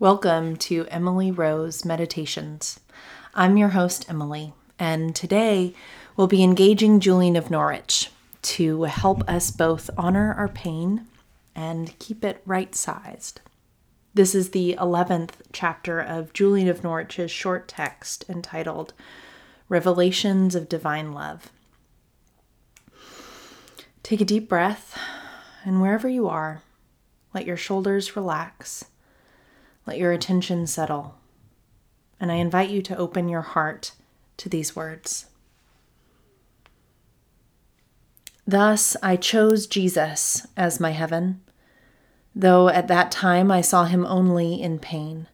Welcome to Emily Rose Meditations. I'm your host, Emily, and today we'll be engaging Julian of Norwich to help us both honor our pain and keep it right sized. This is the 11th chapter of Julian of Norwich's short text entitled Revelations of Divine Love. Take a deep breath, and wherever you are, let your shoulders relax let your attention settle. And I invite you to open your heart to these words. Thus I chose Jesus as my heaven, though at that time I saw him only in pain.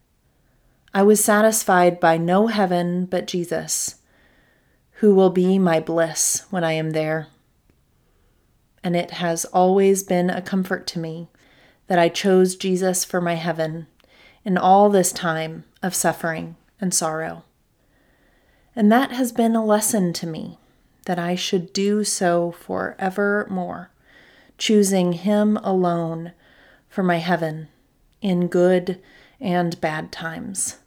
I was satisfied by no heaven but Jesus, who will be my bliss when I am there. And it has always been a comfort to me that I chose Jesus for my heaven in all this time of suffering and sorrow. And that has been a lesson to me that I should do so forevermore, choosing Him alone for my heaven in good and bad times.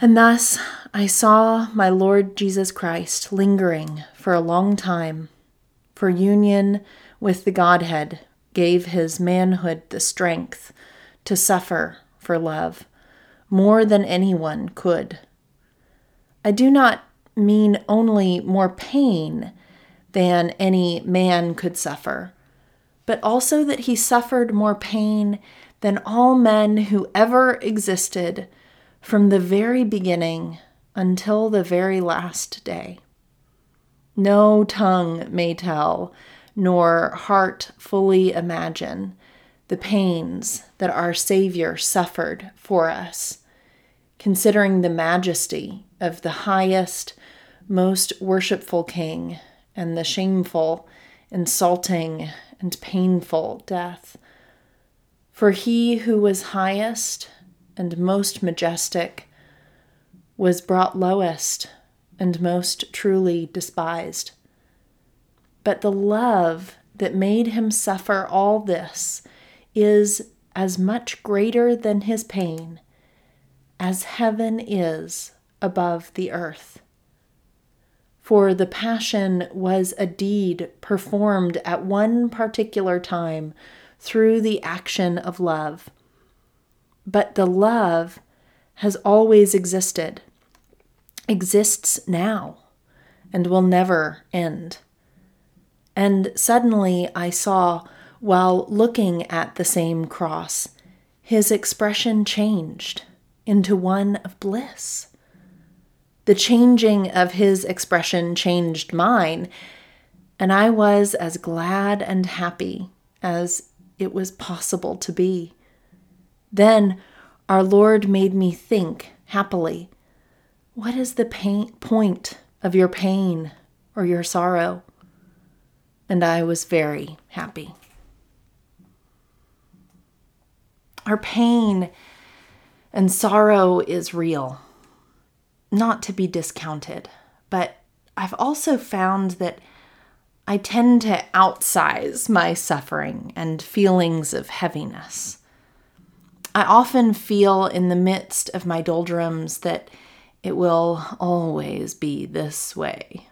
And thus I saw my Lord Jesus Christ lingering for a long time, for union with the Godhead gave his manhood the strength to suffer for love more than anyone could. I do not mean only more pain than any man could suffer, but also that he suffered more pain than all men who ever existed from the very beginning until the very last day. No tongue may tell, nor heart fully imagine the pains that our Savior suffered for us, considering the majesty of the highest, most worshipful King and the shameful, insulting, and painful death. For he who was highest and most majestic was brought lowest and most truly despised. But the love that made him suffer all this is as much greater than his pain as heaven is above the earth. For the Passion was a deed performed at one particular time through the action of love. But the love has always existed, exists now, and will never end. And suddenly I saw while looking at the same cross, his expression changed into one of bliss. The changing of his expression changed mine, and I was as glad and happy as it was possible to be. Then our Lord made me think happily what is the pain, point of your pain or your sorrow? And I was very happy. Our pain and sorrow is real, not to be discounted, but I've also found that I tend to outsize my suffering and feelings of heaviness. I often feel in the midst of my doldrums that it will always be this way.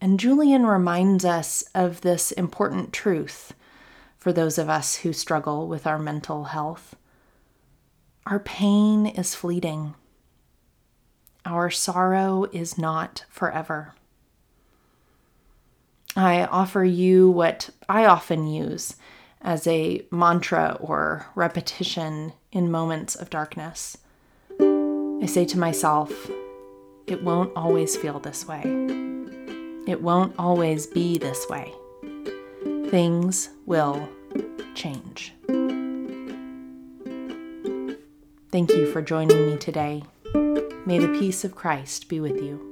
And Julian reminds us of this important truth for those of us who struggle with our mental health. Our pain is fleeting. Our sorrow is not forever. I offer you what I often use as a mantra or repetition in moments of darkness. I say to myself, it won't always feel this way. It won't always be this way things will change. Thank you for joining me today. May the peace of Christ be with you.